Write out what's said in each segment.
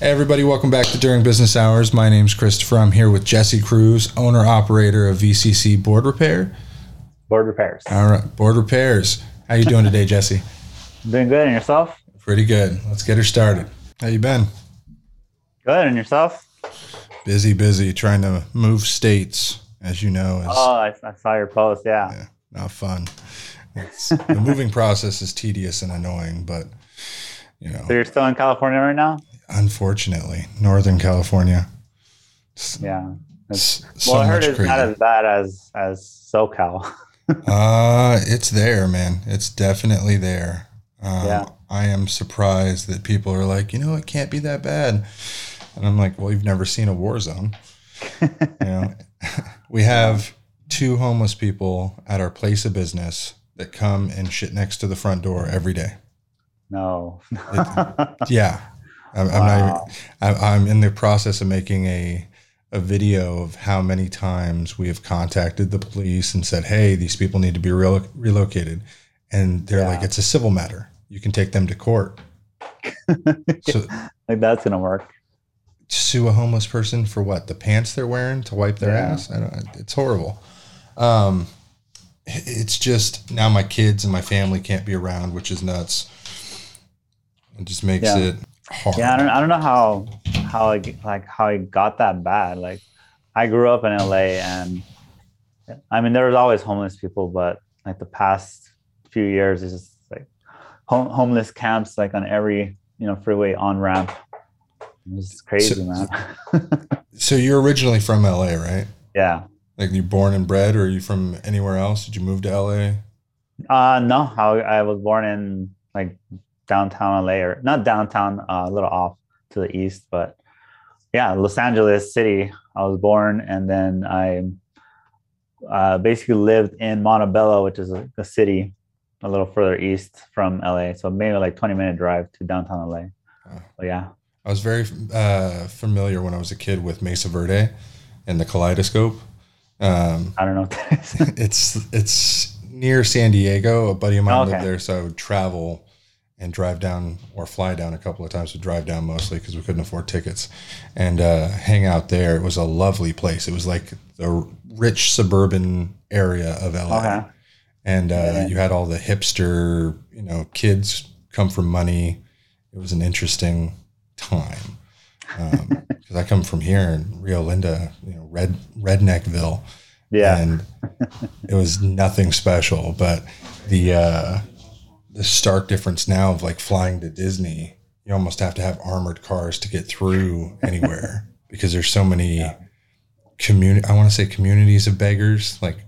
Hey everybody, welcome back to During Business Hours. My name's Christopher. I'm here with Jesse Cruz, owner operator of VCC Board Repair. Board repairs. All right, Board Repairs. How you doing today, Jesse? Doing good, and yourself? Pretty good. Let's get her started. How you been? Good, and yourself? Busy, busy, trying to move states, as you know. Is, Oh, I, I saw your post. Yeah. yeah, not fun. It's, the moving process is tedious and annoying, but you know, So you're still in California right now? Unfortunately, Northern California. Yeah. it's so well, I heard it's crazy. not as bad as as SoCal. Uh, it's there, man. It's definitely there. Um, Yeah. I am surprised that people are like, you know, it can't be that bad. And I'm like, well, you've never seen a war zone. you know, we have two homeless people at our place of business that come and shit next to the front door every day. no. Yeah. I'm, I'm not even, I'm, in the process of making a a video of how many times we have contacted the police and said, "Hey, these people need to be relo- relocated," and they're Yeah. like, "It's a civil matter. You can take them to court." so like that's gonna work. sue a homeless person for what? The pants they're wearing to wipe their Yeah. ass? I don't. It's horrible. Um, it's just now my kids and my family can't be around, which is nuts. It just makes Yeah. it hard. Yeah, I don't, I don't know how how it like how it got that bad. Like, I grew up in LA, and I mean there was always homeless people, but like the past few years, it's just like home, homeless camps like on every you know freeway on ramp. It's crazy, So- man. So you're originally from LA, right? yeah. Like you're born and bred, or are you from anywhere else? Did you move to LA? Uh no, I, I was born in like downtown LA or not downtown, uh, a little off to the east, but yeah, Los Angeles City. I was born, and then I uh, basically lived in Montebello, which is a, a city a little further east from LA. So maybe like twenty minute drive to downtown LA. Oh. But yeah, I was very uh, familiar when I was a kid with Mission Viejo and the Kaleidoscope. Um, I don't know. What that is. it's it's near San Diego. A buddy of mine Okay. lived there, so I would travel and drive down or fly down a couple of times. To drive down mostly because we couldn't afford tickets, and uh, hang out there. It was a lovely place. It was like the rich suburban area of LA. okay. and uh, Yeah. you had all the hipster, you know, kids come from money. It was an interesting time because I come from here in Rio Linda, you know, red redneckville, Yeah. and it was nothing special. But the uh, the stark difference now of like flying to Disney, you almost have to have armored cars to get through anywhere because there's so many community. I want to say communities of beggars. Like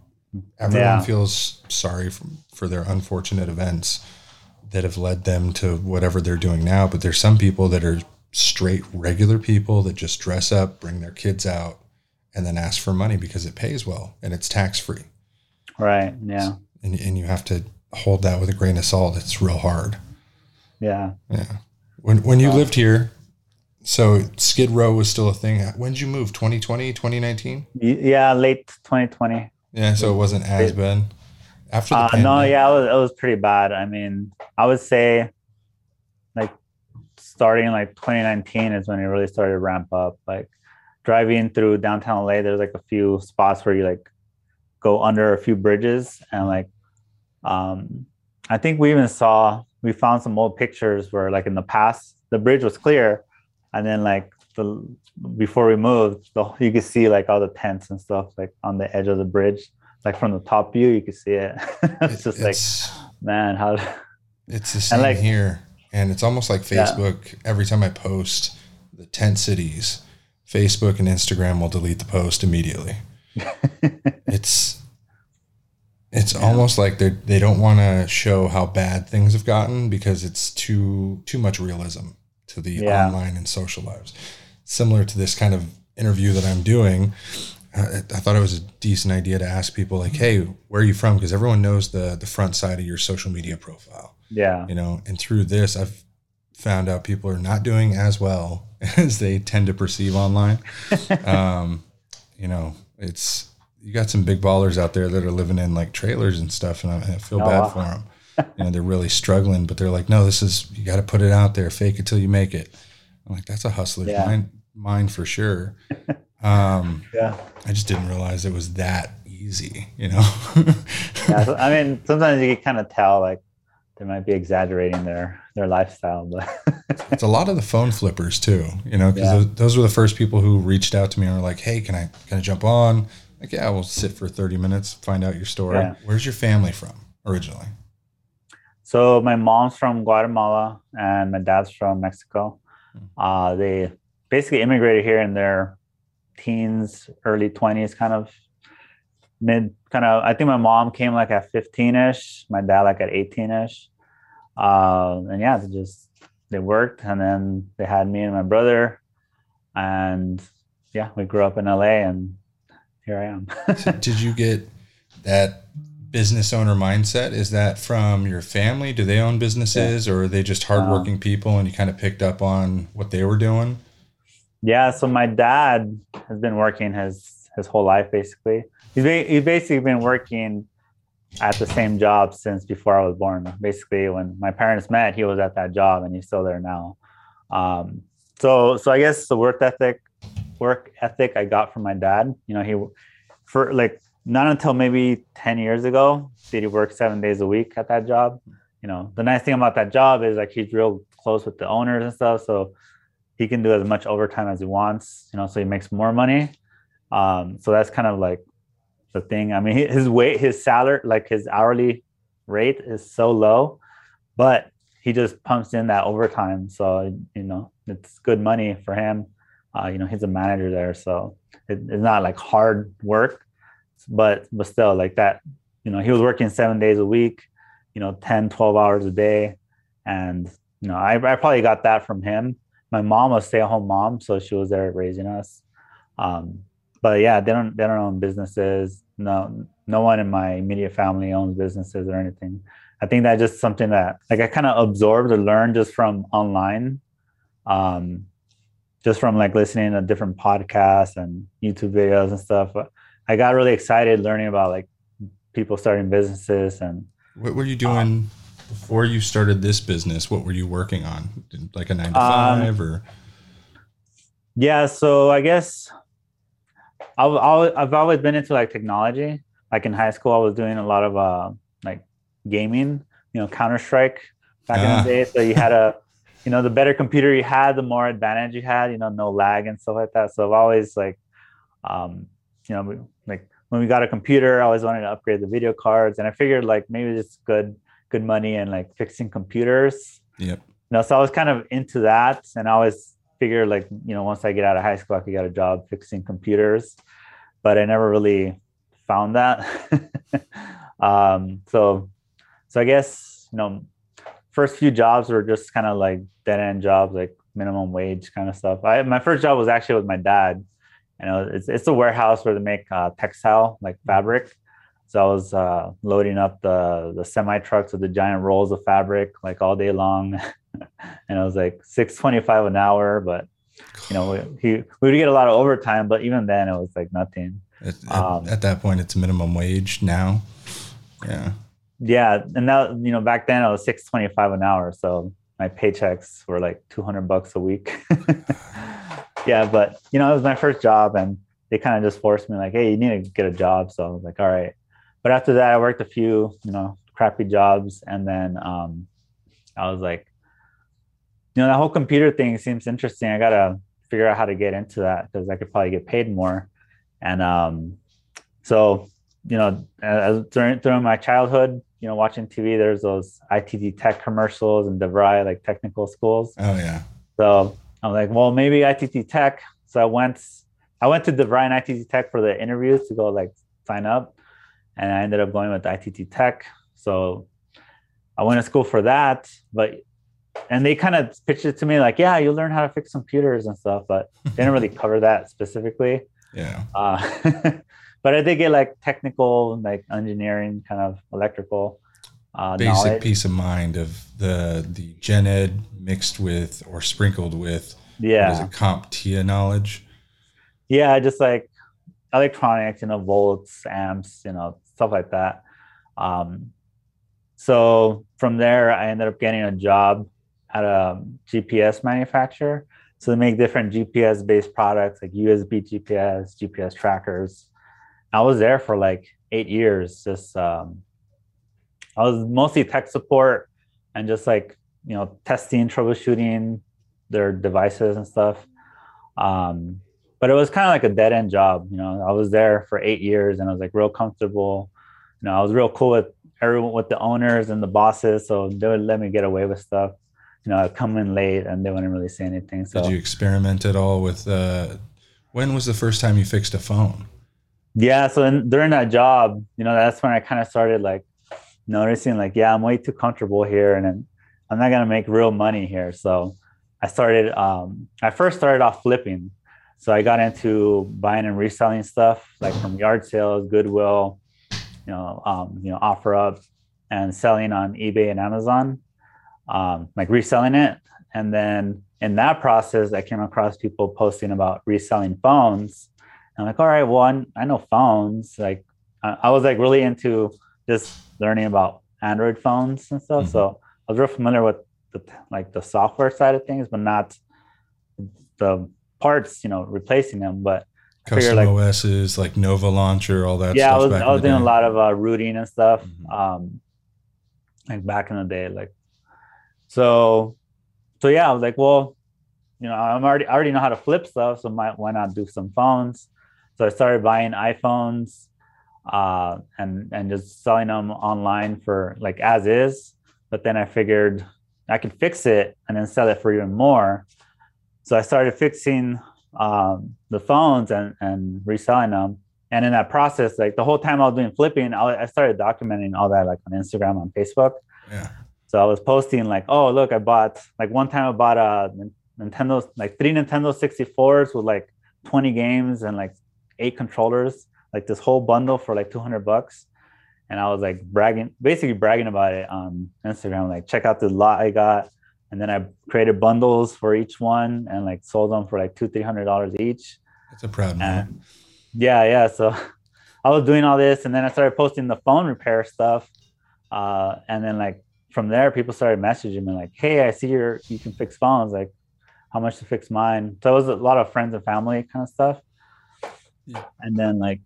everyone Yeah. feels sorry for, for their unfortunate events that have led them to whatever they're doing now. But there's some people that are straight regular people that just dress up, bring their kids out, and then ask for money because it pays well and it's tax free. Right. Yeah. And, and you have to hold that with a grain of salt. It's real hard. Yeah. Yeah. When, when you Wow. lived here, so Skid Row was still a thing. When did you move? 2020, 2019? Yeah. Late 2020. Yeah. So it wasn't as bad. After the Uh, no, yeah, it was, it was pretty bad. I mean, I would say like starting like 2019 is when it really started to ramp up. Like driving through downtown LA, there's like a few spots where you like go under a few bridges and like um I think we even saw we found some old pictures where like in the past the bridge was clear and then like the before we moved the you could see like all the tents and stuff like on the edge of the bridge like from the top view you could see it it's just like man how it's the same like- here. And it's almost like Yeah. Facebook. Every time I post the tent cities, Facebook and Instagram will delete the post immediately. it's it's Yeah. almost like they they don't want to show how bad things have gotten because it's too too much realism to the Yeah. online and social lives. Similar to this kind of interview that I'm doing, I, I thought it was a decent idea to ask people like, "Hey, where are you from?" Because everyone knows the the front side of your social media profile, yeah you know. And through this, I've found out people are not doing as well as they tend to perceive online. um, you know, it's you got some big ballers out there that are living in like trailers and stuff, and I, I feel Oh, bad wow. for them. you know, they're really struggling, but they're like, no, this is you got to put it out there, fake it till you make it. I'm like, that's a hustler's Yeah. mind, mind for sure. Um, Yeah. I just didn't realize it was that easy, you know? yeah I mean, sometimes you can kind of tell like they might be exaggerating their their lifestyle, but it's a lot of the phone flippers too, you know, because Yeah. those, those were the first people who reached out to me and were like, Hey, can I, can I jump on? Like, yeah, we'll sit for 30 minutes, find out your story. Yeah. Where's your family from originally? So my mom's from Guatemala and my dad's from Mexico. Uh, they basically immigrated here in their teens, early twenties, kind of mid, kind of. I think my mom came like at fifteen-ish, my dad like at eighteen-ish, uh, and yeah, they just they worked, and then they had me and my brother, and yeah, we grew up in LA, and here I am. Did you get that business owner mindset? Is that from your family? Do they own businesses or are they just hardworking people and you kind of picked up on what they were doing? Yeah, so my dad has been working his his whole life basically. He's ba- he's basically been working at the same job since before I was born. Basically, when my parents met, he was at that job, and he's still there now. Um, so so I guess the work ethic work ethic I got from my dad. You know, he for like not until maybe ten years ago did he work seven days a week at that job. You know, the nice thing about that job is like he's real close with the owners and stuff, so he can do as much overtime as he wants. You know, so he makes more money. Um, so that's kind of like the thing. I mean, his weight, his salary, like his hourly rate is so low, but he just pumps in that overtime. So you know, it's good money for him. Uh, you know, he's a manager there, so it, it's not like hard work, but but still like that. You know, he was working seven days a week. You know, 10, 12 hours a day, and you know, I, I probably got that from him. My mom was stay-at-home mom, so she was there raising us. Um, but yeah, they don't they don't own businesses. No, no one in my immediate family owns businesses or anything. I think that's just something that like I kind of absorbed or learned just from online, um, just from like listening to different podcasts and YouTube videos and stuff. But I got really excited learning about like people starting businesses and What were you doing before you started this business? What were you working on? Like a nine to Um, or? Yeah, so I guess I've always, I've always been into like technology. Like in high school, I was doing a lot of uh, like gaming, you know, Counter Strike back in Ah. the day. So you had a, you know, the better computer you had, the more advantage you had. You know, no lag and stuff like that. So I've always like, um, you know, like when we got a computer, I always wanted to upgrade the video cards, and I figured like maybe it's good good money and like fixing computers Yep. you know, so I was kind of into that, and I always figured like, you know, once I get out of high school, I could get a job fixing computers, but I never really found that. um, so, so I guess you know, first few jobs were just kind of like dead end jobs, like minimum wage kind of stuff. I my first job was actually with my dad. You know, it's it's a warehouse where they make uh, textile like fabric. So I was uh, loading up the the semi trucks with the giant rolls of fabric like all day long, and it was like six twenty five an hour. But you know, we, he we would get a lot of overtime, but even then it was like nothing. At, at- Um, at that point, it's minimum wage now. Yeah. Yeah, and that you know back then it was six twenty five an hour, so my paychecks were like two hundred bucks a week. yeah, but you know it was my first job, and they kind of just forced me like, hey, you need to get a job. So I was like, all right. But after that, I worked a few you know crappy jobs, and then um, I was like, you know, that whole computer thing seems interesting. I gotta figure out how to get into that because I could probably get paid more. And um, so you know, as during during my childhood, you know, watching TV, there's those ITT Tech commercials and DeVry like technical schools. Oh yeah. So I'm like, well, maybe ITT Tech. So I went, I went to DeVry and ITT Tech for the interviews to go like sign up, and I ended up going with ITT Tech. So I went to school for that, but and they kind of pitched it to me like, yeah, you'll learn how to fix computers and stuff, but they didn't really cover that specifically. Yeah. Uh, but I did get like technical, like engineering, kind of electrical uh, Basic knowledge. peace of mind of the the gen ed mixed with or sprinkled with what is Yeah, it, CompTIA knowledge. yeah, just like electronics, you know, volts, amps, you know, stuff like that. Um, so from there, I ended up getting a job at a GPS manufacturer. So they make different GPS based products like USB GPS, GPS trackers. I was there for like eight years. Just um, I was mostly tech support and just like you know testing, troubleshooting their devices and stuff. Um, but it was kind of like a dead end job. You know, I was there for eight years and I was like real comfortable. You know, I was real cool with everyone, with the owners and the bosses, so they would let me get away with stuff. You know, I'd come in late and they wouldn't really say anything. So Did you experiment at all with? Uh, when was the first time you fixed a phone? Yeah, so in, during that job, you know, that's when I kind of started like noticing, like, yeah, I'm way too comfortable here, and then I'm not gonna make real money here. So I started. Um, I first started off flipping. So I got into buying and reselling stuff like from yard sales, Goodwill, you know, um, you know, OfferUp and selling on eBay and Amazon, um, like reselling it. And then in that process, I came across people posting about reselling phones. I'm like, all right, well, I'm, I know phones. Like, I, I was like really into just learning about Android phones and stuff. Mhm. So I was real familiar with the like the software side of things, but not the parts, you know, replacing them. But Custom like- OSs like Nova Launcher, all that. yeah, I was I was doing a lot of uh, rooting and stuff. Mhm. Um, like back in the day, like so, so yeah, I was like, well, you know, I'm already I already know how to flip stuff, so might why not do some phones? So I started buying iPhones, uh, and and just selling them online for like as is. But then I figured I could fix it and then sell it for even more. So I started fixing um, the phones and and reselling them. And in that process, like the whole time I was doing flipping, I, I started documenting all that like on Instagram, on Facebook. Yeah. So I was posting like, oh look, I bought like one time I bought a Nintendo like three Nintendo 64s with like 20 games and like eight controllers, like this whole bundle for like 200 bucks. And I was like bragging, basically bragging about it on Instagram, like check out the lot I got. And then I created bundles for each one and like sold them for like two, three hundred dollars each. That's a proud moment. Yeah, yeah. So I was doing all this, and then I started posting the phone repair stuff. Uh, and then like from there, people started messaging me like, "Hey, I see you're you can fix phones. Like, how much to fix mine?" So it was a lot of friends and family kind of stuff. Yeah. And then like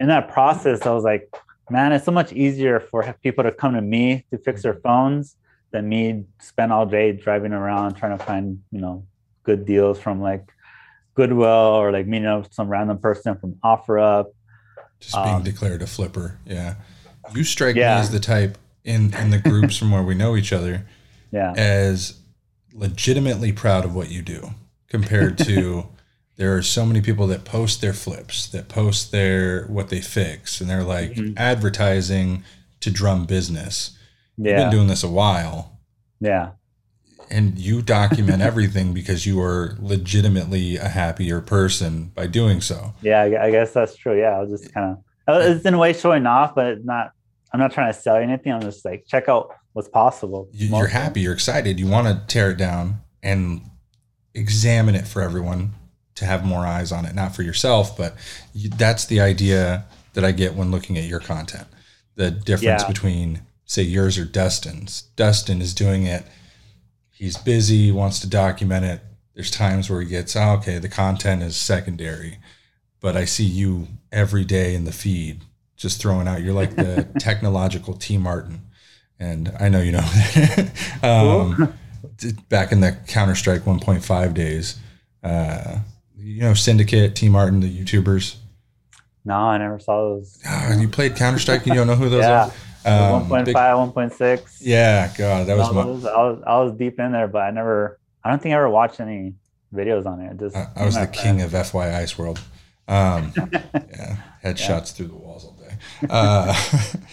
in that process, I was like, "Man, it's so much easier for people to come to me to fix their phones than me spend all day driving around trying to find you know good deals from like." Goodwill or like meeting up with some random person from OfferUp. Just being um, declared a flipper. Yeah. You strike Yeah. me as the type in in the groups from where we know each other Yeah. as legitimately proud of what you do compared to there are so many people that post their flips, that post their what they fix, and they're like Mhm. advertising to drum business. Yeah. You've been doing this a while Yeah. and you document everything because you are legitimately a happier person by doing so. Yeah. I guess that's true. Yeah. I was just kind of, it's in a way showing off, but it's not, I'm not trying to sell you anything. I'm just like, check out what's possible. You're happy, you're excited, you want to tear it down and examine it for everyone to have more eyes on it, not for yourself, but you, that's the idea that I get when looking at your content. The difference Yeah. between, say, yours or Dustin's. Dustin is doing it, he's busy, wants to document it. There's times where he gets, oh, okay, the content is secondary, but I see you every day in the feed just throwing out. You're like the technological TmarTn. And I know you know um, back in the Counter Strike 1.5 days, uh, you know, Syndicate, TmarTn, the YouTubers. No, I never saw those. Ah, you played Counter Strike and you don't know who those Yeah. are? Um, 1.5, big- 1.6. yeah, God, that was my, those, I was, I was deep in there, but I never, I don't think I ever watched any videos on it. Just I, I was the king of FY Ice World. Um, yeah, headshots through the walls all day. Uh,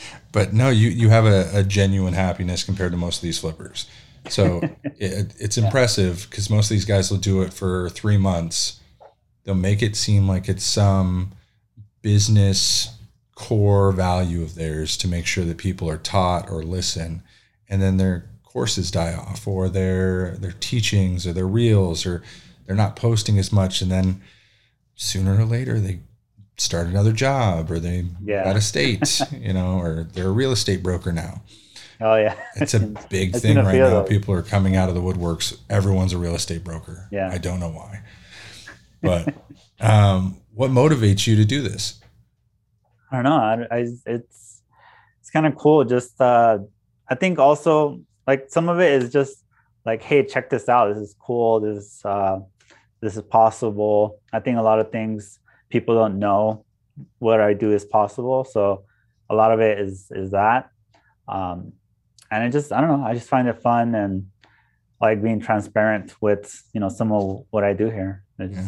but no, you you have a, a genuine happiness compared to most of these flippers. So it, it's impressive because most of these guys will do it for three months. They'll make it seem like it's some business core value of theirs to make sure that people are taught or listen, and then their courses die off, or their their teachings, or their reels, or they're not posting as much, and then sooner or later they start another job or they Yeah. got a state, you know, or they're a real estate broker now. Oh yeah, it's a big I've thing right now. those. People are coming out of the woodworks. Everyone's a real estate broker. Yeah. I don't know why, but um, what motivates you to do this? I don't know. I, I it's it's kind of cool. Just uh, I think also like some of it is just like, hey, check this out. This is cool. This uh, this is possible. I think a lot of things people don't know what I do is possible. So a lot of it is is that. Um, and I just I don't know. I just find it fun and like being transparent with you know some of what I do here. It's Yeah.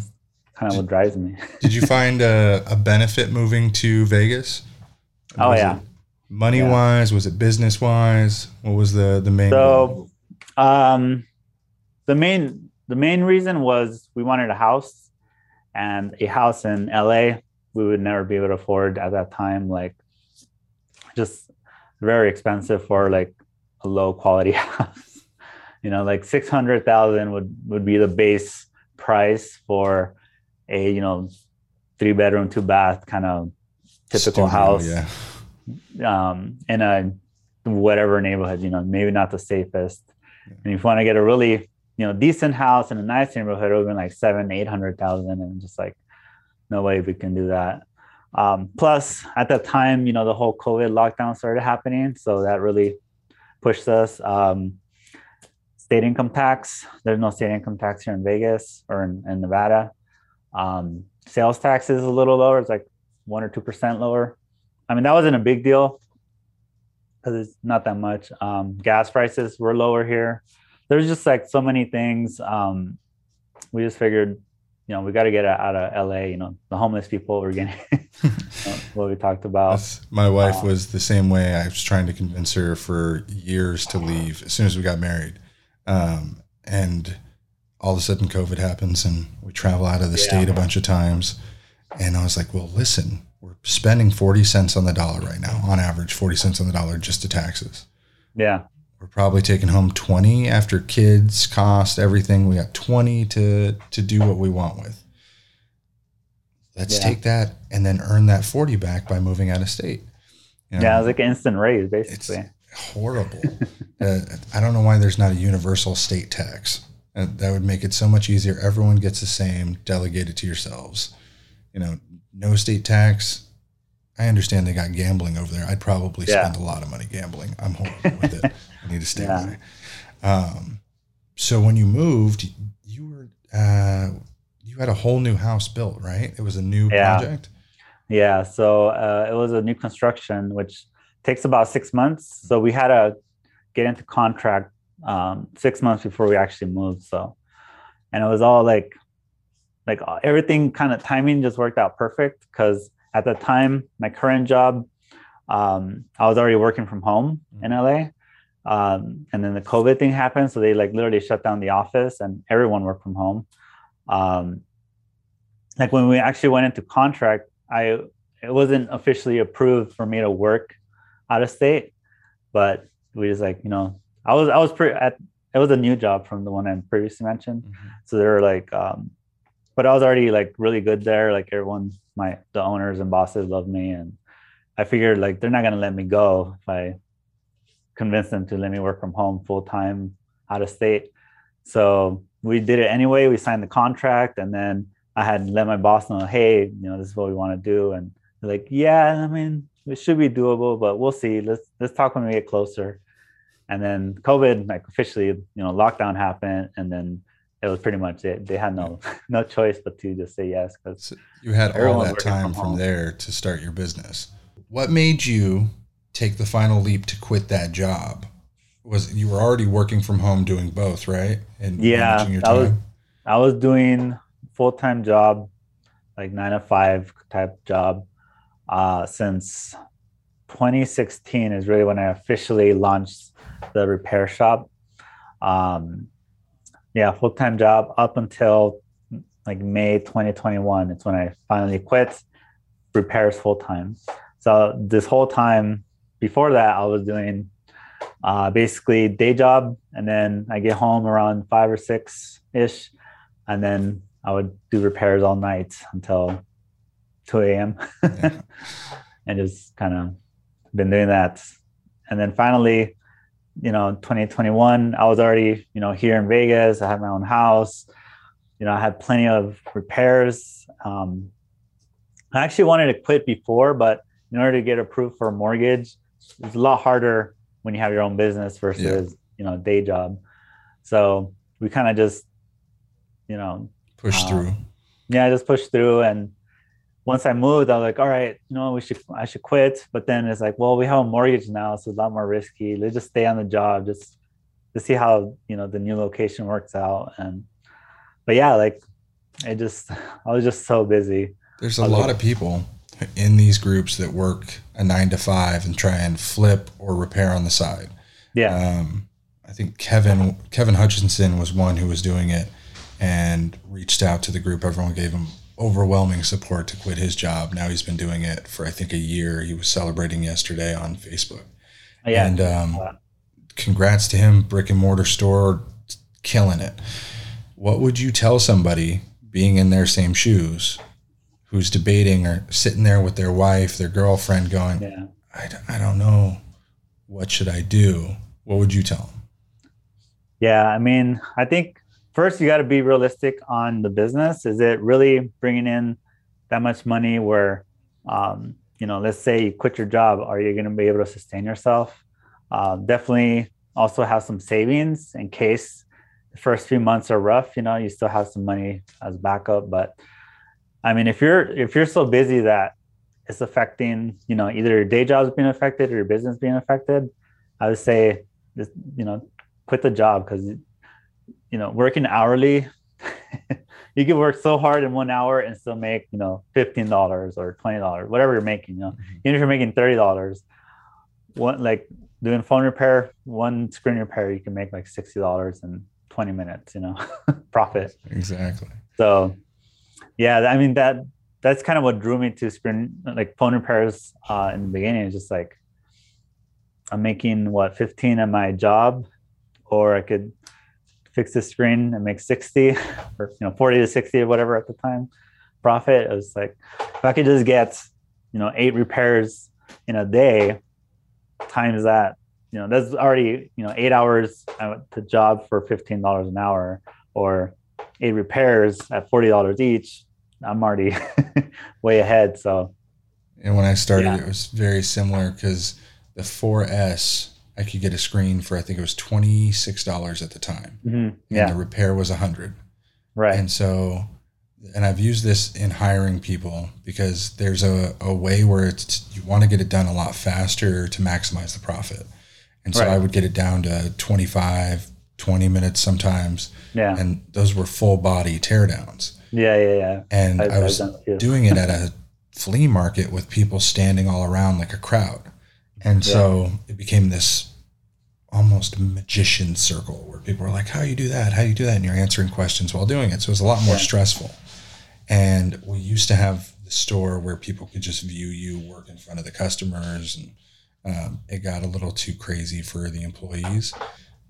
Kind of what drives me. Did you find a, a benefit moving to Vegas? Oh, yeah. Money Yeah. wise, was it business wise? What was the the main? So, um, the main the main reason was we wanted a house, and a house in LA we would never be able to afford at that time. Like, just very expensive for like a low quality house. you know, like six hundred thousand would would be the base price for a you know three bedroom two bath kind of typical Studio, house Yeah. um, in a whatever neighborhood, you know, maybe not the safest. And if you want to get a really, you know, decent house in a nice neighborhood, it would be like seven, eight hundred thousand, and just like no way we can do that. Um, plus, at that time, you know, the whole COVID lockdown started happening, so that really pushed us. Um, state income tax. There's no state income tax here in Vegas or in, in Nevada. Um, sales tax is a little lower. It's like one or two percent lower. I mean, that wasn't a big deal because it's not that much. Um, gas prices were lower here. There's just like so many things. Um, we just figured, you know, we got to get out of LA. You know, the homeless people were getting what we talked about. That's, my wife Uh, was the same way. I was trying to convince her for years to leave as soon as we got married. Um, and all of a sudden COVID happens and we travel out of the Yeah. state a bunch of times. And I was like, well, listen, we're spending 40 cents on the dollar right now, on average, 40 cents on the dollar just to taxes. Yeah, We're probably taking home 20 after kids, cost, everything. We got 20 to, to do what we want with. Let's Yeah. take that and then earn that 40 back by moving out of state. You know? yeah, it was like an instant raise, basically. horrible. uh, I don't know why there's not a universal state tax. Uh, that would make it so much easier. Everyone gets the same. Delegate it to yourselves. You know, no state tax. I understand they got gambling over there. I'd probably Yeah. spend a lot of money gambling. I'm horrible with it. I need to stay Yeah. away. Um, so when you moved, you were uh, you had a whole new house built, right? It was a new Yeah. project. Yeah, so uh, it was a new construction, which takes about six months. So we had to get into contract um, six months before we actually moved. So, and it was all like, like uh, everything kind of timing just worked out perfect because at the time, my current job, um, I was already working from home in LA. Um, and then the COVID thing happened. So they like literally shut down the office and everyone worked from home. Um, like when we actually went into contract, I it wasn't officially approved for me to work out of state, but we just like you know I was I was pretty at it was a new job from the one I previously mentioned, so they were like, um, but I was already like really good there. Like everyone, my the owners and bosses loved me, and I figured like they're not gonna let me go if I convince them to let me work from home full time out of state. So we did it anyway. We signed the contract, and then I had let my boss know, hey, you know, this is what we want to do, and they're like, yeah, I mean, it should be doable, but we'll see. Let's let's talk when we get closer. And then COVID, like officially, you know, lockdown happened, and then it was pretty much it. They had no no choice but to just say yes because So you had all that time from from there to start your business. What made you take the final leap to quit that job? Was you were already working from home doing both, right? And Yeah, that was- I was doing full time job, like nine to five type job, uh, since 2016 is really when I officially launched the repair shop. Um, yeah, full time job up until like May 2021. It's when I finally quit repairs full time. So this whole time before that, I was doing uh, basically day job, and then I get home around five or six ish, and then I would do repairs all night until 2 a.m. Yeah. and just kind of been doing that. And then finally, you know 2021 i was already you know here in vegas. I had my own house. You know i had plenty of repairs. Um, i actually wanted to quit before but in order to get approved for a mortgage it's a lot harder when you have your own business versus yeah. you know day job. So we kind of just you know push um, through. yeah just push through and once I moved, I was like, all right, you know, we should I should quit. But then it's like, well, we have a mortgage now, so it's a lot more risky. Let's just stay on the job, just to see how you know the new location works out. And but yeah, like it just I was just so busy. There's a lot like, of people in these groups that work a nine to five and try and flip or repair on the side. Yeah. Um, I think Kevin Kevin Hutchinson was one who was doing it and reached out to the group. Everyone gave him overwhelming support to quit his job. Now he's been doing it for I think a year. He was celebrating yesterday on Facebook. Yeah. And um, congrats to him, brick and mortar store, killing it. What would you tell somebody being in their same shoes who's debating or sitting there with their wife, their girlfriend going, yeah. I, I don't know. What should I do? What would you tell them? Yeah, I mean, I think first you got to be realistic on the business. Is it really bringing in that much money where, um, you know, let's say you quit your job, are you going to be able to sustain yourself? Uh, definitely also have some savings in case the first few months are rough. You know, you still have some money as backup. But I mean, if you're if you're so busy that it's affecting, you know, either your day job's being affected or your business being affected, I would say, just you know, quit the job because you know, working hourly, you can work so hard in one hour and still make, you know, $15 or $20, whatever you're making, you know, mm-hmm. even if you're making $30, one, like doing phone repair, one screen repair, you can make like $60 in 20 minutes, you know, profit. Exactly. So yeah, I mean, that, that's kind of what drew me to screen, like phone repairs uh, in the beginning. It's just like, I'm making what 15 at my job, or I could fix the screen and make 60 or you know 40 to 60 or whatever at the time profit it was like if i could just get you know eight repairs in a day times that you know that's already you know eight hours to job for $15 an hour or eight repairs at $40 each i'm already way ahead so and when i started yeah. it was very similar because the 4s I could get a screen for I think it was twenty six dollars at the time. Mm-hmm. Yeah, and the repair was a hundred. Right. And so, and I've used this in hiring people because there's a, a way where it's you want to get it done a lot faster to maximize the profit. And so right. I would get it down to 25, 20 minutes sometimes. Yeah. And those were full body teardowns. Yeah, yeah, yeah. And I've, I was doing it at a flea market with people standing all around like a crowd. And yeah. so it became this almost magician circle where people are like, How you do that? How you do that? And you're answering questions while doing it. So it was a lot more yeah. stressful. And we used to have the store where people could just view you work in front of the customers. And um, it got a little too crazy for the employees.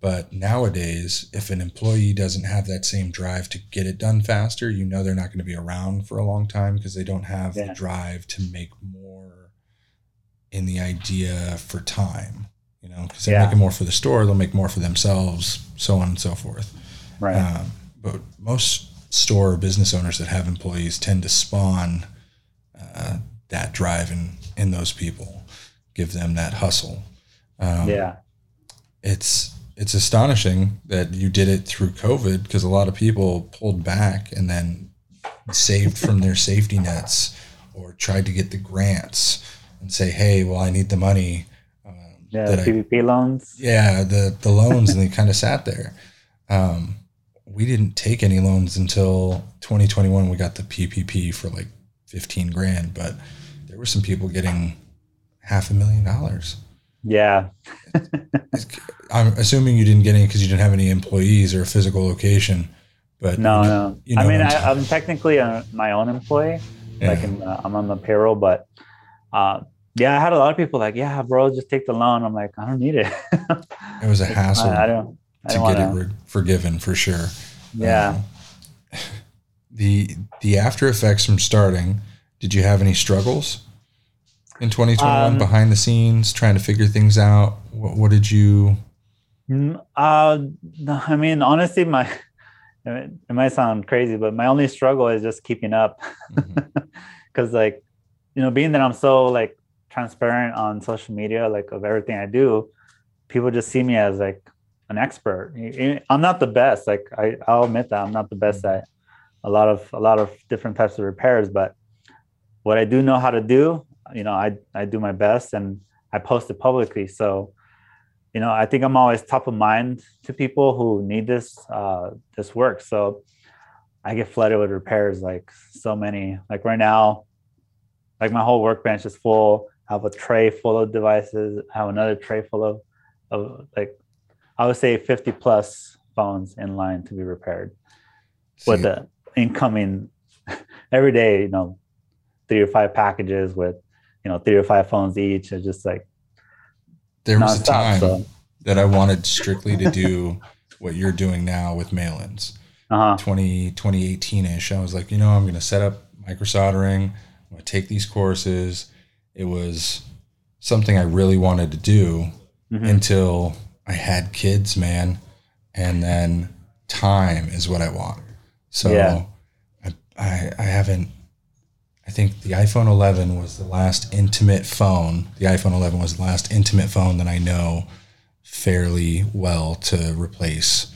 But nowadays, if an employee doesn't have that same drive to get it done faster, you know they're not going to be around for a long time because they don't have yeah. the drive to make more in the idea for time you know, because they're yeah. making more for the store, they'll make more for themselves, so on and so forth. Right. Um, but most store business owners that have employees tend to spawn uh, that drive in, in those people, give them that hustle. Um, yeah. It's it's astonishing that you did it through COVID because a lot of people pulled back and then saved from their safety nets or tried to get the grants and say, hey, well, I need the money yeah, the PPP I, loans. Yeah, the the loans, and they kind of sat there. Um, we didn't take any loans until 2021. We got the PPP for like 15 grand, but there were some people getting half a million dollars. Yeah. I'm assuming you didn't get any because you didn't have any employees or a physical location. But no, you no. You know I mean, I, am technically a, my own employee. Yeah. Like in, uh, I'm on the payroll, but uh, yeah, I had a lot of people like, yeah, bro, just take the loan. I'm like, I don't need it. it was a hassle. I, I don't I to don't get wanna... it re- forgiven for sure. Yeah. Uh, the the after effects from starting. Did you have any struggles in 2021 um, behind the scenes, trying to figure things out? What, what did you Mm, Uh, I mean, honestly, my it might sound crazy, but my only struggle is just keeping up. Because, like, you know, being that I'm so like transparent on social media, like of everything I do, people just see me as like an expert. I'm not the best. Like, I, I'll admit that I'm not the best at a lot of a lot of different types of repairs, but what I do know how to do, you know, I I do my best and I post it publicly. So you know, I think I'm always top of mind to people who need this uh, this work. So I get flooded with repairs, like so many. Like right now, like my whole workbench is full. I have a tray full of devices. I have another tray full of of like I would say 50 plus phones in line to be repaired. See, with the incoming every day, you know, three or five packages with you know three or five phones each. It's just like there was a time so. that I wanted strictly to do what you're doing now with mail-ins. Uh-huh. 20, 2018-ish. I was like, you know, I'm going to set up micro soldering. I'm going to take these courses. It was something I really wanted to do mm-hmm. until I had kids, man. And then time is what I want. So yeah. I, I, I haven't I think the iPhone 11 was the last intimate phone. The iPhone 11 was the last intimate phone that I know fairly well to replace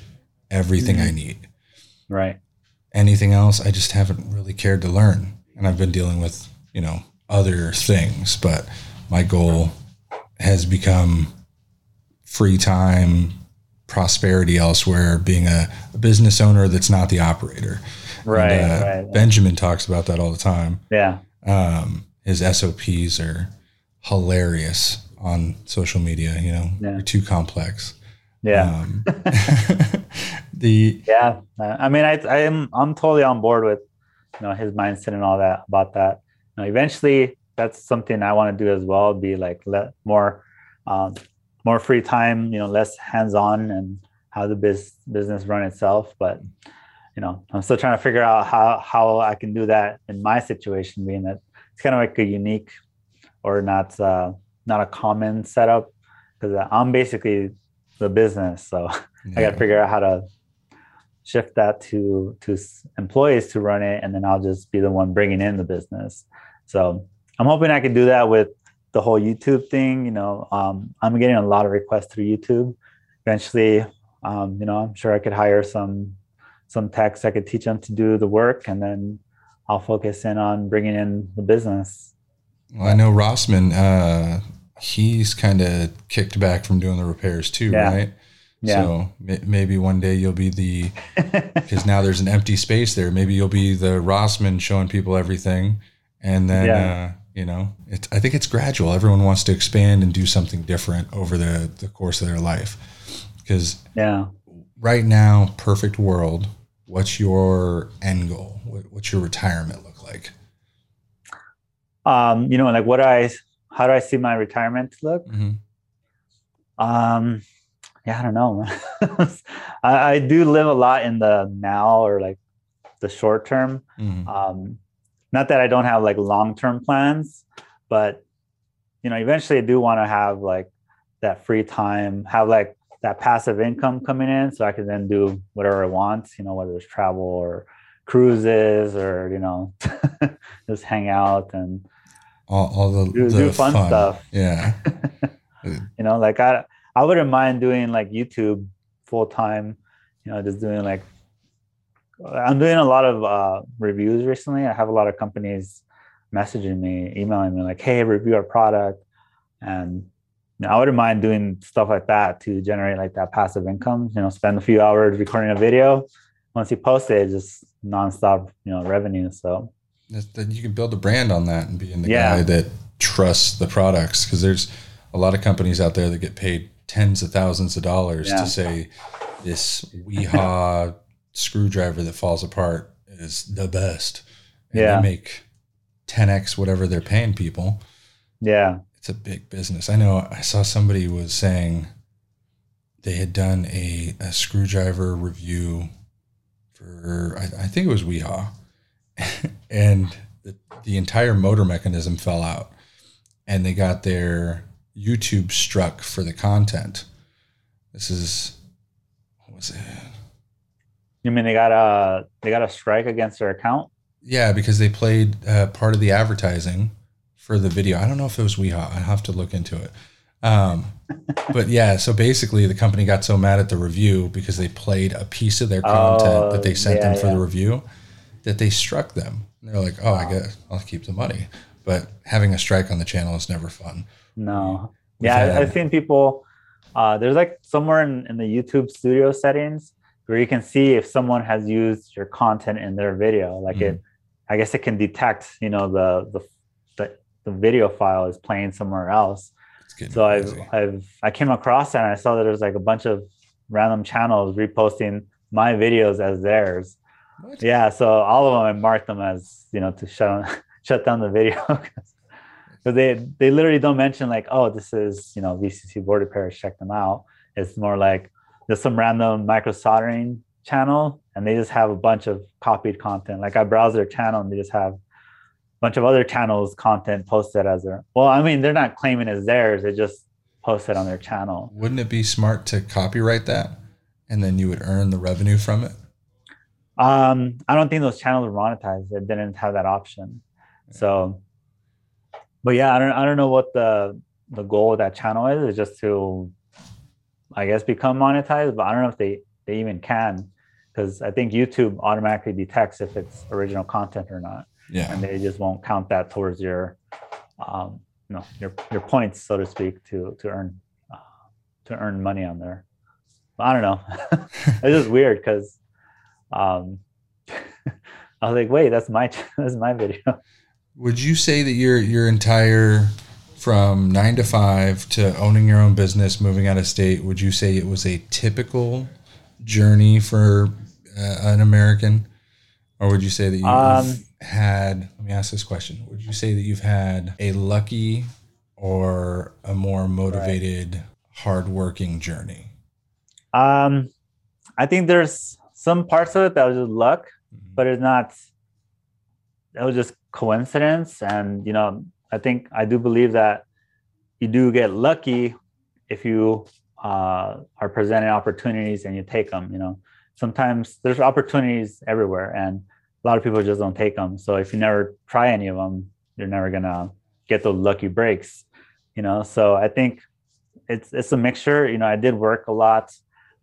everything mm-hmm. I need. Right. Anything else, I just haven't really cared to learn. And I've been dealing with, you know, other things, but my goal has become free time, prosperity elsewhere, being a, a business owner that's not the operator. Right, and, uh, right. Benjamin talks about that all the time. Yeah. Um, his SOPs are hilarious on social media. You know, yeah. too complex. Yeah. Um, the yeah. I mean, I I am I'm totally on board with you know his mindset and all that about that. You know, eventually, that's something I want to do as well. Be like let more um, more free time. You know, less hands on and how the biz, business run itself, but you know, I'm still trying to figure out how how I can do that in my situation, being that it's kind of like a unique or not uh, not a common setup because I'm basically the business, so yeah. I got to figure out how to shift that to to employees to run it, and then I'll just be the one bringing in the business. So I'm hoping I can do that with the whole YouTube thing. You know, um, I'm getting a lot of requests through YouTube. Eventually, um, you know, I'm sure I could hire some some techs I could teach them to do the work, and then I'll focus in on bringing in the business. Well, I know Rossmann. Uh, he's kind of kicked back from doing the repairs too, yeah. right? Yeah. So maybe one day you'll be the because now there's an empty space there. Maybe you'll be the Rossmann showing people everything, and then yeah. uh, you know, it's, I think it's gradual. Everyone wants to expand and do something different over the the course of their life. Because yeah, right now, perfect world, what's your end goal? what's your retirement look like? Um, you know, like what I, how do I see my retirement look? Mm-hmm. Um, yeah, I don't know. I, I, do live a lot in the now or like the short term. Mm-hmm. Um, not that I don't have like long term plans, but you know, eventually I do want to have like that free time, have like that passive income coming in so I can then do whatever I want, you know, whether it's travel or cruises or, you know, just hang out and all, all the, do, the do fun, fun, stuff. Yeah. you know, like I, I wouldn't mind doing like YouTube full time, you know, just doing like, I'm doing a lot of uh, reviews recently. I have a lot of companies messaging me, emailing me like, Hey, review our product. And you know, I wouldn't mind doing stuff like that to generate like that passive income. You know, spend a few hours recording a video. Once you post it, just nonstop, you know, revenue. So then you can build a brand on that and being the yeah. guy that trusts the products because there's a lot of companies out there that get paid tens of thousands of dollars yeah. to say this Wiha screwdriver that falls apart is the best. And yeah. they make 10x whatever they're paying people. Yeah it's a big business. I know I saw somebody was saying they had done a, a screwdriver review for I, I think it was Wiha. and the, the entire motor mechanism fell out, and they got their YouTube struck for the content. This is what was it? You mean they got a they got a strike against their account? Yeah, because they played uh, part of the advertising for the video. I don't know if it was WeHot. I have to look into it. Um, but yeah, so basically, the company got so mad at the review because they played a piece of their content Oh, that they sent yeah, them for yeah. the review that they struck them. And they're like, "Oh, I guess I'll keep the money." But having a strike on the channel is never fun. No. Yeah, I, I've seen people. Uh, there's like somewhere in, in the YouTube studio settings where you can see if someone has used your content in their video. Like Mm-hmm. it, I guess it can detect, you know, the the the, the video file is playing somewhere else. So I've. I've I came across that and I saw that there's like a bunch of random channels reposting my videos as theirs. What? Yeah, so all of them I marked them as you know to shut shut down the video because they they literally don't mention like oh this is you know VCC board repairs check them out. It's more like there's some random micro soldering channel and they just have a bunch of copied content. Like I browse their channel and they just have a bunch of other channels content posted as their. Well, I mean they're not claiming as theirs. They just post it on their channel. Wouldn't it be smart to copyright that, and then you would earn the revenue from it? Um, I don't think those channels were monetized. They didn't have that option. So, but yeah, I don't, I don't know what the the goal of that channel is. It's just to, I guess, become monetized. But I don't know if they they even can, because I think YouTube automatically detects if it's original content or not, Yeah. and they just won't count that towards your, um, you know, your your points, so to speak, to to earn uh, to earn money on there. But I don't know. it's just weird because um I was like, wait, that's my that's my video. Would you say that your your entire from nine to five to owning your own business, moving out of state, would you say it was a typical journey for uh, an American, or would you say that you've Um, had? Let me ask this question: Would you say that you've had a lucky or a more motivated, hardworking journey? Um I think there's some parts of it that was just luck, but it's not it was just coincidence. And you know, I think I do believe that you do get lucky if you uh, are presented opportunities and you take them. You know, sometimes there's opportunities everywhere, and a lot of people just don't take them. So if you never try any of them, you're never gonna get those lucky breaks. You know, so I think it's it's a mixture. You know, I did work a lot.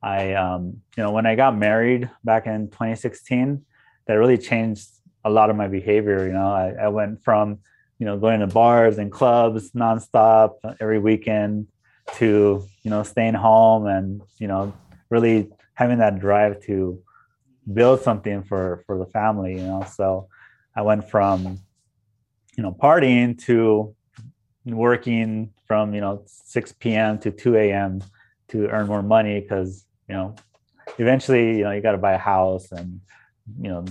I um, you know, when I got married back in 2016, that really changed a lot of my behavior. You know, I, I went from you know going to bars and clubs nonstop every weekend to you know staying home and you know really having that drive to build something for for the family. You know, so I went from you know partying to working from you know 6 p.m. to 2 a.m. to earn more money because you know eventually you know you got to buy a house and you know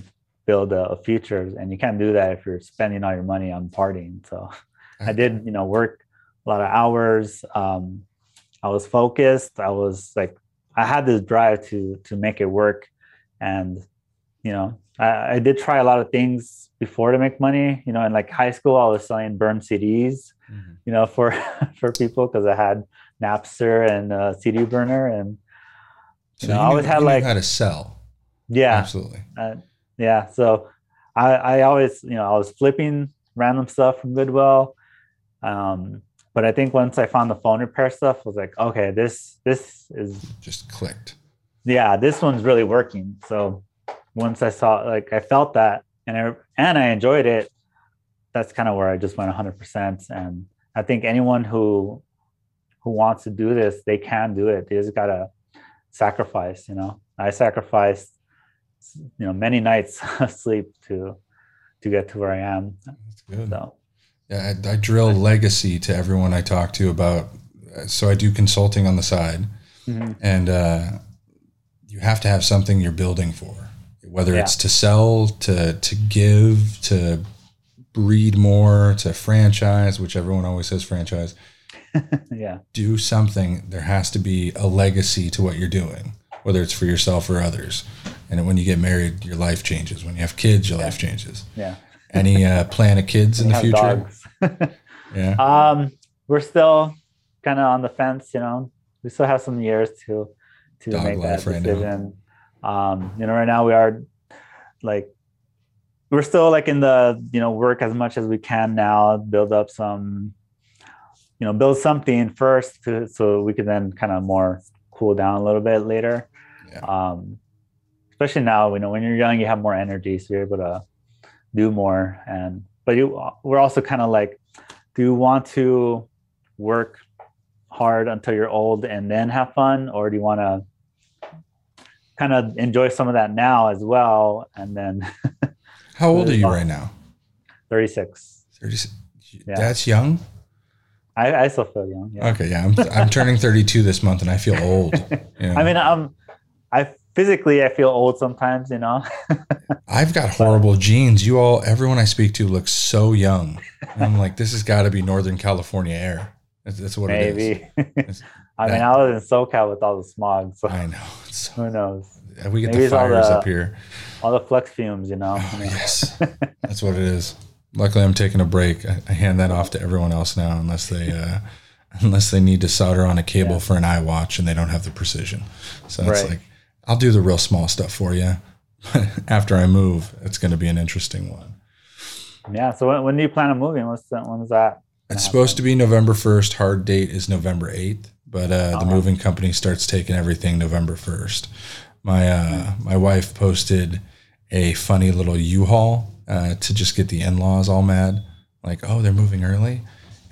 build a, a future and you can't do that if you're spending all your money on partying. So i did you know work a lot of hours. Um, i was focused. I was like i had this drive to to make it work. And you know I, I did try a lot of things before to make money. You know in like high school i was selling burned cds Mhm. you know for for people because i had napster and uh, cd burner. And So You know, you I always knew- had like- how to sell. yeah. Absolutely. uh, yeah so i i always you know i was flipping random stuff from goodwill um but i think once i found the phone repair stuff I was like okay this this is Just clicked. yeah this one's really working. So once i saw like i felt that and i and i enjoyed it that's kind of where i just went 100% and i think anyone who who wants to do this they can do it. They just gotta sacrifice you know? I sacrificed you know many nights of sleep to to get to where i am That's good. so Yeah, I, I drill legacy to everyone I talk to about. So I do consulting on the side, mhm. and uh, you have to have something you're building for, whether Yeah. it's to sell, to to give, to breed more, to franchise, which everyone always says franchise. yeah Do something. There has to be a legacy to what you're doing, whether it's for yourself or others. And when you get married, your life changes. When you have kids, your life changes. yeah Any uh, plan of kids in the future? Yeah. um we're still kind of on the fence you know we still have some years to to Dog make that right decision. Um, you know, right now we are like we're still like in the you know work as much as we can now, build up some, you know, build something first to, so we can then kind of more cool down a little bit later. Yeah. Um, especially now, you know, when you're young, you have more energy, so you're able to do more. And but you, we're also kind of like, do you want to work hard until you're old and then have fun, or do you want to kind of enjoy some of that now as well, and then How old are you right now? 36. 30, Yeah. That's young. I, I still feel young. Yeah. Okay, yeah, I'm I'm turning 32 this month, and I feel old. you know? I mean, um, I physically I feel old sometimes. You know. I've got horrible genes. You all, everyone I speak to looks so young. And I'm like, this has got to be Northern California air. That's, that's what it is. Maybe. I mean, I was in SoCal with all the smog, so I know. So, who knows? we get Maybe the fires the- up here. All the flux fumes, you know. Oh, yes, that's what it is. Luckily, I'm taking a break. I, I hand that off to everyone else now, unless they uh, unless they need to solder on a cable Yeah. for an iWatch and they don't have the precision. So it's Right. like I'll do the real small stuff for you. After I move, it's going to be an interesting one. yeah. So when, when do you plan on moving? What's that? When's that? It's supposed to be November 1st. Hard date is November 8th, but uh, the Uh-huh. moving company starts taking everything November 1st. My uh, my wife posted a funny little U-Haul uh, to just get the in-laws all mad, like, "Oh, they're moving early."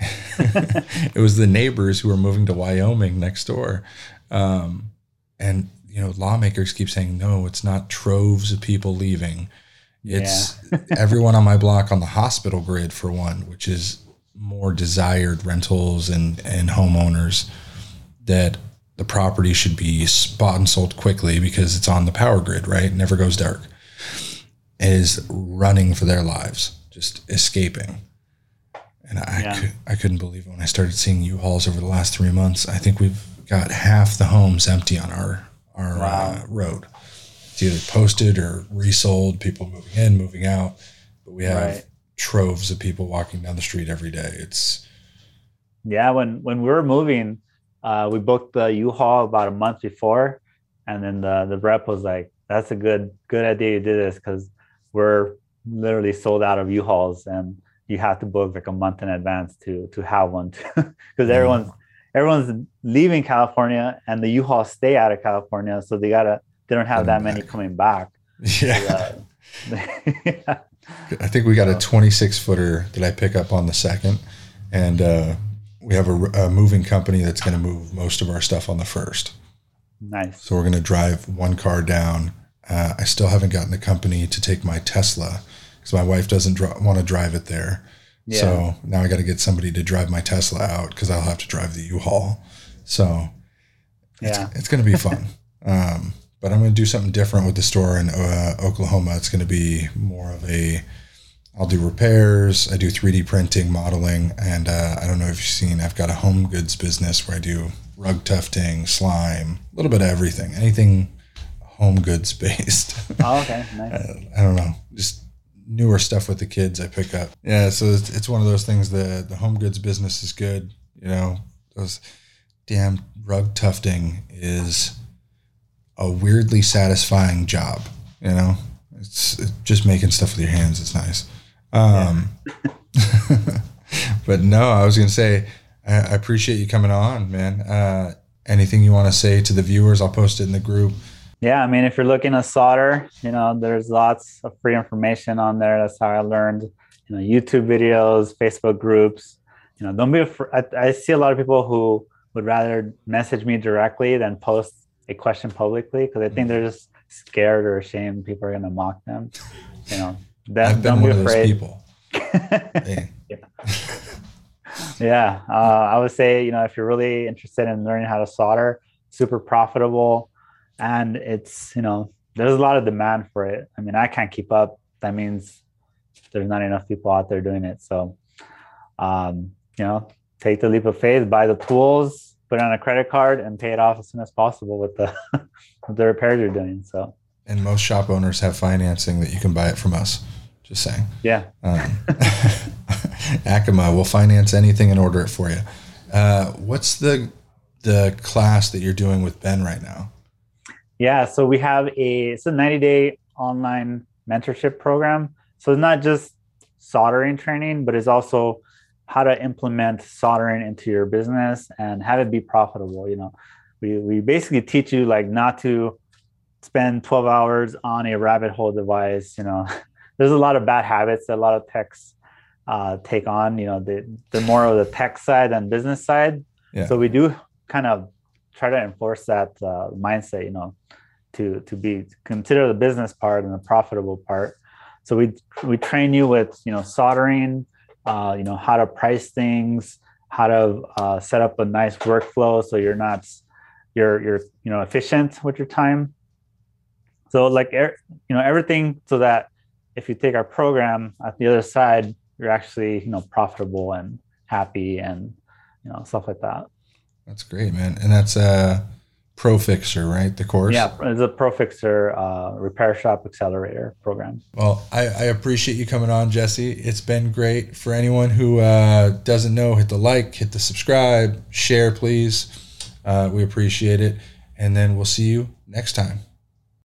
it was the neighbors who were moving to Wyoming next door, um, and you know, lawmakers keep saying, "No, it's not troves of people leaving." It's everyone on my block on the hospital grid for one, which is more desired rentals and and homeowners that the property should be bought and sold quickly because it's on the power grid, right? It never goes dark. Is running for their lives, just escaping. And I, Yeah. could, I couldn't believe it when I started seeing U-Hauls over the last three months. I think we've got half the homes empty on our our uh, road. It's either posted or resold. People moving in, moving out. But we have Right. troves of people walking down the street every day. It's Yeah. When when we were moving, uh, we booked the U-Haul about a month before, and then the the rep was like, "That's a good good idea you did this because we're literally sold out of U-Hauls and." You have to book like a month in advance to to have one because everyone's everyone's leaving California and the U-Haul stay out of California, so they gotta they don't have that many coming back. yeah. Yeah. I think we got a 26 footer that I pick up on the second, and uh, we have a, a moving company that's going to move most of our stuff on the first. nice. So we're going to drive one car down. Uh, I still haven't gotten the company to take my Tesla because my wife doesn't dr- want to drive it there. Yeah. So now I got to get somebody to drive my Tesla out because I'll have to drive the U-Haul. So it's, Yeah. it's going to be fun. um, but I'm going to do something different with the store in uh, Oklahoma. It's going to be more of a, I'll do repairs. I do 3D printing, modeling, and uh, I don't know if you've seen, I've got a home goods business where I do rug tufting, slime, a little bit of everything, anything home goods based. Oh, okay. Nice. Uh, I don't know, just newer stuff with the kids I pick up. Yeah, so it's, it's one of those things. that the home goods business is good. You know, those damn rug tufting is a weirdly satisfying job. You know, it's, it's just making stuff with your hands. It's nice. Um, but no, I was gonna say I, I appreciate you coming on, man. Uh, anything you want to say to the viewers? I'll post it in the group. Yeah, I mean, if you're looking to solder, you know, there's lots of free information on there. That's how I learned. You know, YouTube videos, Facebook groups. You know, don't be afraid. I, I see a lot of people who would rather message me directly than post a question publicly because I think they're just scared or ashamed people are going to mock them. You know, that, I've been one of those people. Hey, yeah uh, i would say you know if you're really interested in learning how to solder super profitable and it's you know there's a lot of demand for it i mean i can't keep up that means there's not enough people out there doing it so um, you know take the leap of faith buy the tools put it on a credit card and pay it off as soon as possible with the with the repairs you're doing so and most shop owners have financing that you can buy it from us. Just saying. yeah Um, Acima will finance anything and order it for you. Uh, what's the the class that you're doing with Ben right now? Yeah, so we have a it's a 90 day online mentorship program. So it's not just soldering training, but it's also how to implement soldering into your business and have it be profitable. You know, we we basically teach you like not to spend 12 hours on a rabbit hole device. You know, there's a lot of bad habits that a lot of techs uh, take on. You know, the the more of the tech side and business side. Yeah. So we do kind of try to enforce that uh, mindset. You know, to to be consider the business part and the profitable part. So we we train you with you know soldering, uh, you know how to price things, how to uh, set up a nice workflow so you're not you're you're you know efficient with your time. So like er, you know everything so that if you take our program at the other side, you're actually you know profitable and happy and you know stuff like that. That's great, man. And that's a Pro Fixer, right? The course. Yeah, it's a ProFixer uh, repair shop accelerator program. Well, I, I, appreciate you coming on, Jesse. It's been great. For anyone who uh, doesn't know, hit the like, hit the subscribe, share, please. Uh, we appreciate it, and then we'll see you next time.